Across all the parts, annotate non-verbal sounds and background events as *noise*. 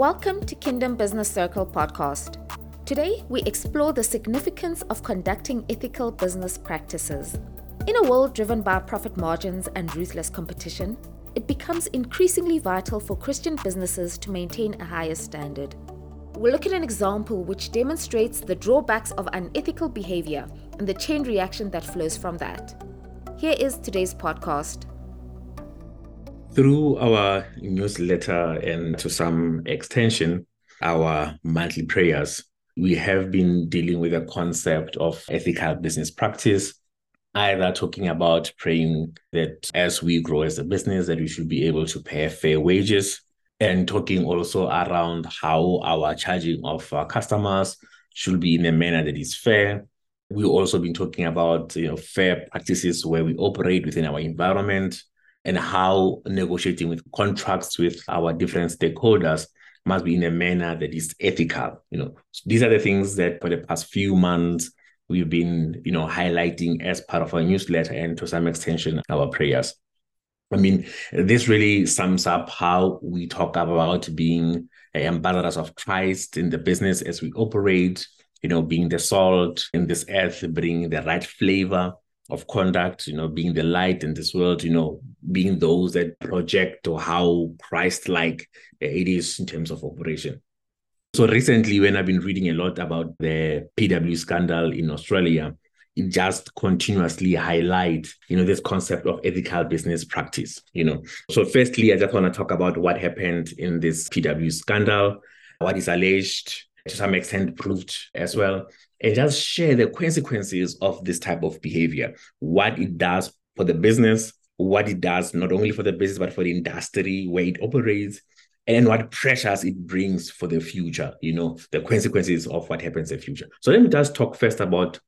Welcome to Kingdom Business Circle podcast. Today, we explore the significance of conducting ethical business practices. In a world driven by profit margins and ruthless competition, it becomes increasingly vital for Christian businesses to maintain a higher standard. We'll look at an example which demonstrates the drawbacks of unethical behavior and the chain reaction that flows from that. Here is today's podcast. Through our newsletter and to some extension, our monthly prayers, we have been dealing with the concept of ethical business practice, either talking about praying that as we grow as a business, that we should be able to pay fair wages, and talking also around how our charging of our customers should be in a manner that is fair. We've also been talking about you know, fair practices where we operate within our environment and how negotiating with contracts with our different stakeholders must be in a manner that is ethical. You know, these are the things that for the past few months we've been, you know, highlighting as part of our newsletter and to some extension our prayers. I mean, this really sums up how we talk about being ambassadors of Christ in the business as we operate, you know, being the salt in this earth, bringing the right flavor of conduct, you know, being the light in this world, you know, being those that project or how Christ like it is in terms of operation. So recently, when I've been reading a lot about the PW scandal in Australia, it just continuously highlight, you know, this concept of ethical business practice, you know. So firstly, I just want to talk about what happened in this PW scandal, what is alleged, to some extent proved as well, and just share the consequences of this type of behavior, what it does for the business, what it does not only for the business, but for the industry where it operates, and what pressures it brings for the future, you know, the consequences of what happens in the future. So let me just talk first about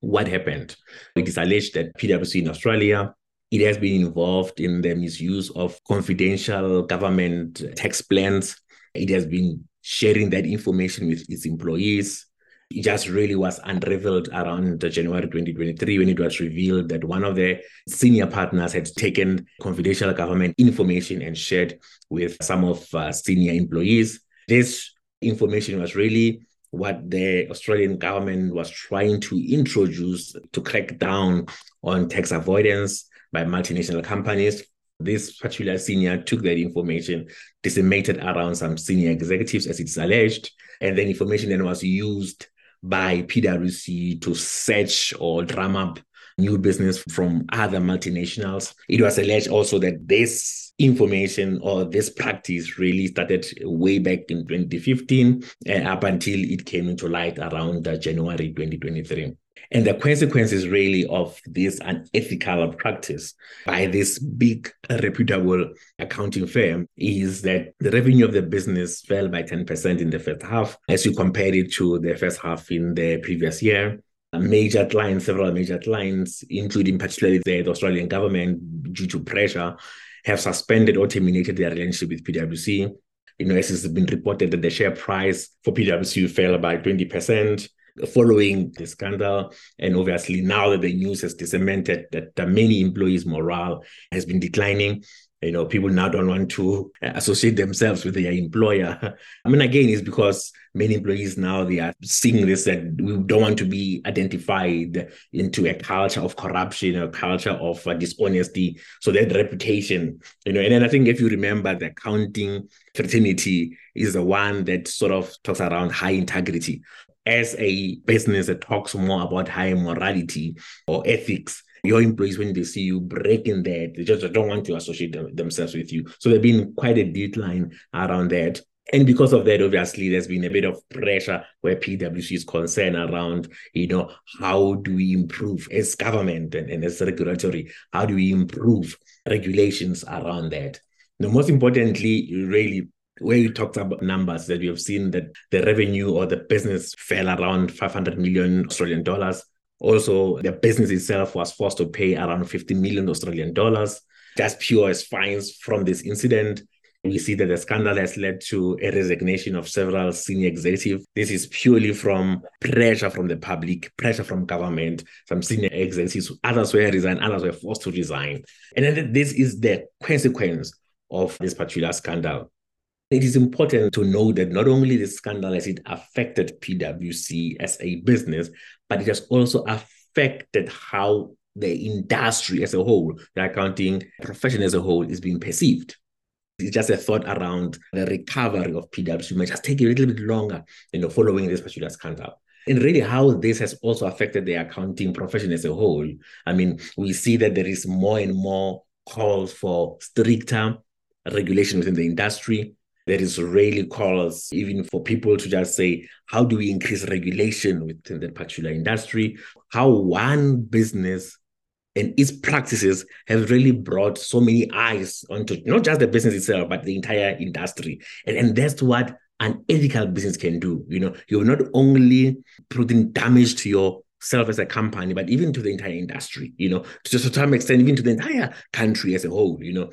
what happened. It is alleged that PwC in Australia it has been involved in the misuse of confidential government tax plans. It has been sharing that information with its employees. It just really was unraveled around January 2023 when it was revealed that one of the senior partners had taken confidential government information and shared with some of uh, senior employees. This information was really what the Australian government was trying to introduce to crack down on tax avoidance by multinational companies this particular senior took that information, disseminated around some senior executives, as it's alleged, and then information then was used by PwC to search or drum up new business from other multinationals. It was alleged also that this information or this practice really started way back in 2015 uh, up until it came into light around uh, January 2023. And the consequences really of this unethical practice by this big reputable accounting firm is that the revenue of the business fell by 10% in the first half as you compare it to the first half in the previous year. Major clients, several major clients, including particularly the Australian government, due to pressure, have suspended or terminated their relationship with PwC. You know, as it's been reported that the share price for PwC fell by 20% following the scandal. And obviously, now that the news has disseminated that many employees' morale has been declining, you know, people now don't want to *laughs* associate themselves with their employer. *laughs* I mean, again, it's because many employees now they are seeing this that we don't want to be identified into a culture of corruption, a culture of uh, dishonesty. So that reputation, you know, and then I think if you remember the accounting fraternity is the one that sort of talks around high integrity as a business that talks more about high morality or ethics, your employees, when they see you breaking that, they just don't want to associate them, themselves with you. So there's been quite a decline around that. And because of that, obviously, there's been a bit of pressure where PwC is concerned around, you know, how do we improve as government and, and as regulatory, how do we improve regulations around that? Now, most importantly, really where you talked about numbers that we have seen that the revenue or the business fell around 500 million Australian dollars. Also, the business itself was forced to pay around 50 million Australian dollars, just pure as fines from this incident. We see that the scandal has led to a resignation of several senior executives. This is purely from pressure from the public, pressure from government, some senior executives. Others were resigned, others were forced to resign. And then this is the consequence of this particular scandal. It is important to know that not only the scandal has it affected PwC as a business, but it has also affected how the industry as a whole, the accounting profession as a whole, is being perceived. It's just a thought around the recovery of PwC it might just take a little bit longer, you know, following this particular scandal. And really, how this has also affected the accounting profession as a whole. I mean, we see that there is more and more calls for stricter regulation within the industry. There is really calls even for people to just say, how do we increase regulation within that particular industry? How one business and its practices have really brought so many eyes onto not just the business itself, but the entire industry. And, and that's what an ethical business can do. You know, you're not only putting damage to yourself as a company, but even to the entire industry, you know, to just to some extent, even to the entire country as a whole, you know.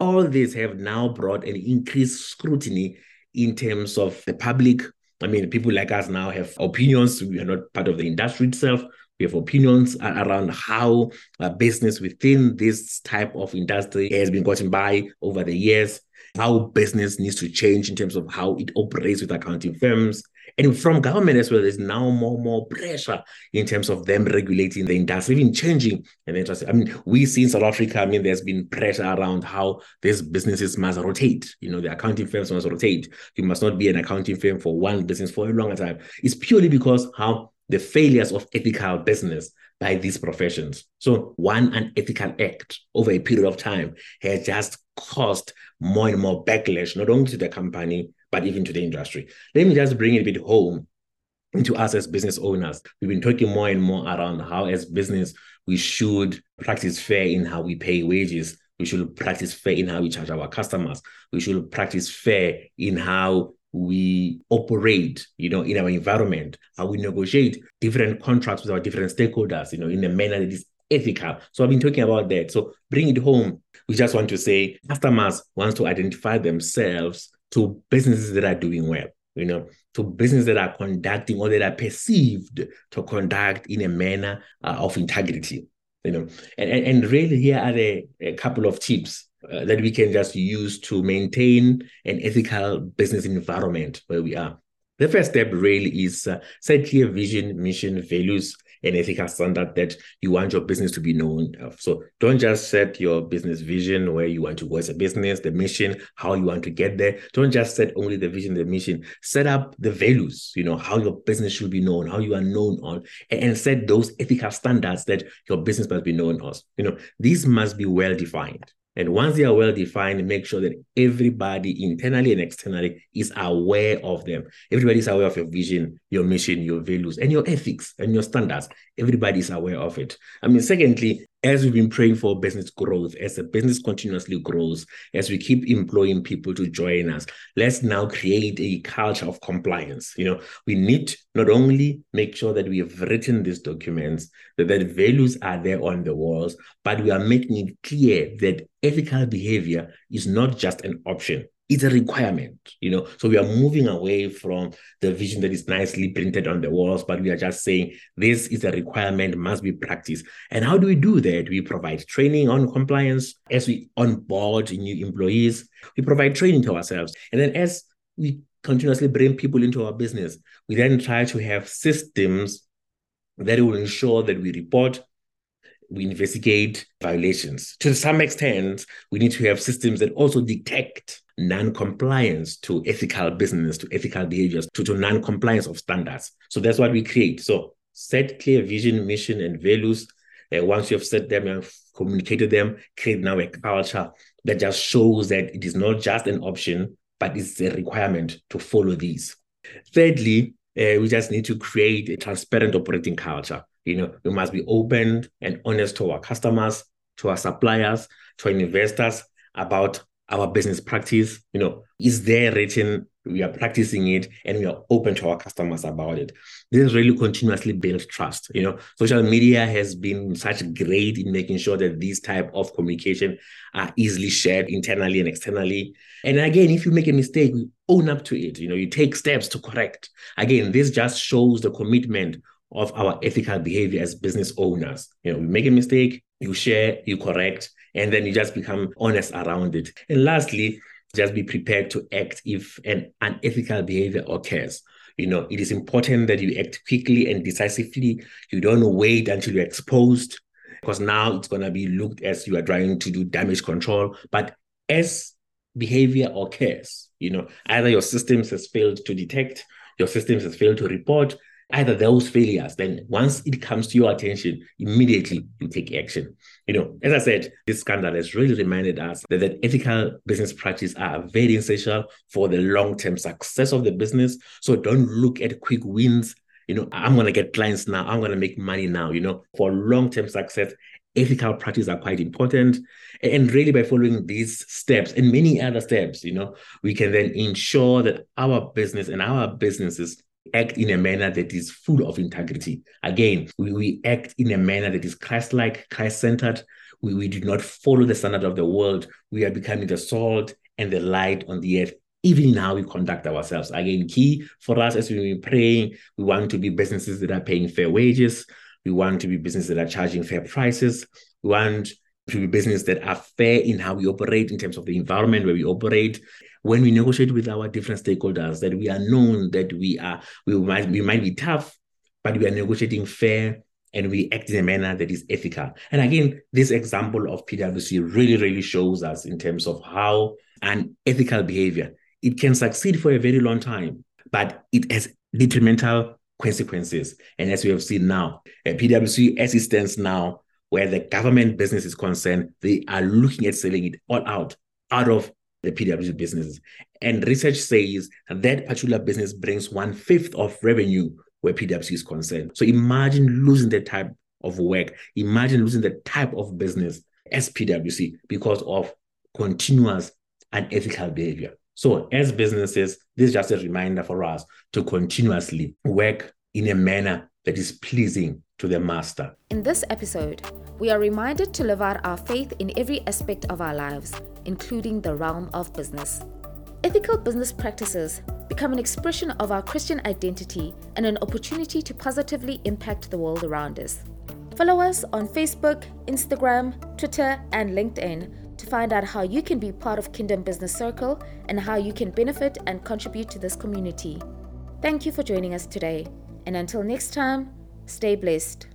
All these have now brought an increased scrutiny in terms of the public. I mean, people like us now have opinions. We are not part of the industry itself. We have opinions around how business within this type of industry has been gotten by over the years, how business needs to change in terms of how it operates with accounting firms. And from government as well, there's now more more pressure in terms of them regulating the industry, even changing and interest. I mean, we see in South Africa, I mean, there's been pressure around how these businesses must rotate. You know, the accounting firms must rotate. You must not be an accounting firm for one business for a longer time. It's purely because how the failures of ethical business by these professions. So, one unethical act over a period of time has just caused more and more backlash, not only to the company, but even to the industry. Let me just bring it a bit home into us as business owners. We've been talking more and more around how, as business, we should practice fair in how we pay wages. We should practice fair in how we charge our customers. We should practice fair in how we operate, you know, in our environment, how we negotiate different contracts with our different stakeholders, you know, in a manner that is ethical. So I've been talking about that. So bring it home. We just want to say customers want to identify themselves to businesses that are doing well, you know, to businesses that are conducting or that are perceived to conduct in a manner uh, of integrity, you know. And, and, and really here are a couple of tips uh, that we can just use to maintain an ethical business environment where we are. The first step really is uh, set clear vision, mission, values, and ethical standard that you want your business to be known of. So don't just set your business vision where you want to go as a business, the mission, how you want to get there. Don't just set only the vision, the mission. Set up the values, you know, how your business should be known, how you are known on, and, and set those ethical standards that your business must be known as. You know, these must be well defined. And once they are well defined, make sure that everybody internally and externally is aware of them. Everybody is aware of your vision, your mission, your values, and your ethics and your standards. Everybody is aware of it. I mean, secondly, as we've been praying for business growth, as the business continuously grows, as we keep employing people to join us, let's now create a culture of compliance. You know, we need not only make sure that we have written these documents, that the values are there on the walls, but we are making it clear that ethical behavior is not just an option it's a requirement, you know. So we are moving away from the vision that is nicely printed on the walls, but we are just saying this is a requirement, must be practiced. And how do we do that? We provide training on compliance as we onboard new employees. We provide training to ourselves, and then as we continuously bring people into our business, we then try to have systems that will ensure that we report we investigate violations. To some extent, we need to have systems that also detect non-compliance to ethical business, to ethical behaviors, to, to non-compliance of standards. So that's what we create. So set clear vision, mission, and values. Uh, once you have set them and communicated them, create now a culture that just shows that it is not just an option, but it's a requirement to follow these. Thirdly, uh, we just need to create a transparent operating culture. You know, we must be open and honest to our customers, to our suppliers, to our investors about our business practice. You know, is there written? We are practicing it and we are open to our customers about it. This really continuously builds trust. You know, social media has been such great in making sure that these type of communication are easily shared internally and externally. And again, if you make a mistake, you own up to it. You know, you take steps to correct. Again, this just shows the commitment of our ethical behavior as business owners. You know, we make a mistake, you share, you correct, and then you just become honest around it. And lastly, just be prepared to act if an unethical behavior occurs. You know, it is important that you act quickly and decisively. You don't wait until you're exposed because now it's going to be looked as you are trying to do damage control. But as behavior occurs, you know, either your systems has failed to detect, your systems has failed to report, either those failures, then once it comes to your attention, immediately you take action. You know, as I said, this scandal has really reminded us that, that ethical business practices are very essential for the long-term success of the business. So don't look at quick wins. You know, I'm going to get clients now. I'm going to make money now. You know, for long-term success, ethical practices are quite important. And really, by following these steps and many other steps, you know, we can then ensure that our business and our businesses act in a manner that is full of integrity. Again, we, we act in a manner that is Christ like, Christ centered. We, we do not follow the standard of the world. We are becoming the salt and the light on the earth, even in how we conduct ourselves. Again, key for us as we've been praying, we want to be businesses that are paying fair wages. We want to be businesses that are charging fair prices. We want to be businesses that are fair in how we operate in terms of the environment where we operate. When we negotiate with our different stakeholders that we are known that we are we might we might be tough but we are negotiating fair and we act in a manner that is ethical. And again this example of PwC really really shows us in terms of how an ethical behavior it can succeed for a very long time but it has detrimental consequences. And as we have seen now uh, PwC as it stands now where the government business is concerned they are looking at selling it all out out of the PwC businesses. And research says that particular business brings one fifth of revenue where PwC is concerned. So imagine losing that type of work. Imagine losing the type of business as PwC because of continuous unethical behavior. So, as businesses, this is just a reminder for us to continuously work in a manner that is pleasing to their master. In this episode, we are reminded to live out our faith in every aspect of our lives including the realm of business. Ethical business practices become an expression of our Christian identity and an opportunity to positively impact the world around us. Follow us on Facebook, Instagram, Twitter, and LinkedIn to find out how you can be part of Kingdom Business Circle and how you can benefit and contribute to this community. Thank you for joining us today, and until next time, stay blessed.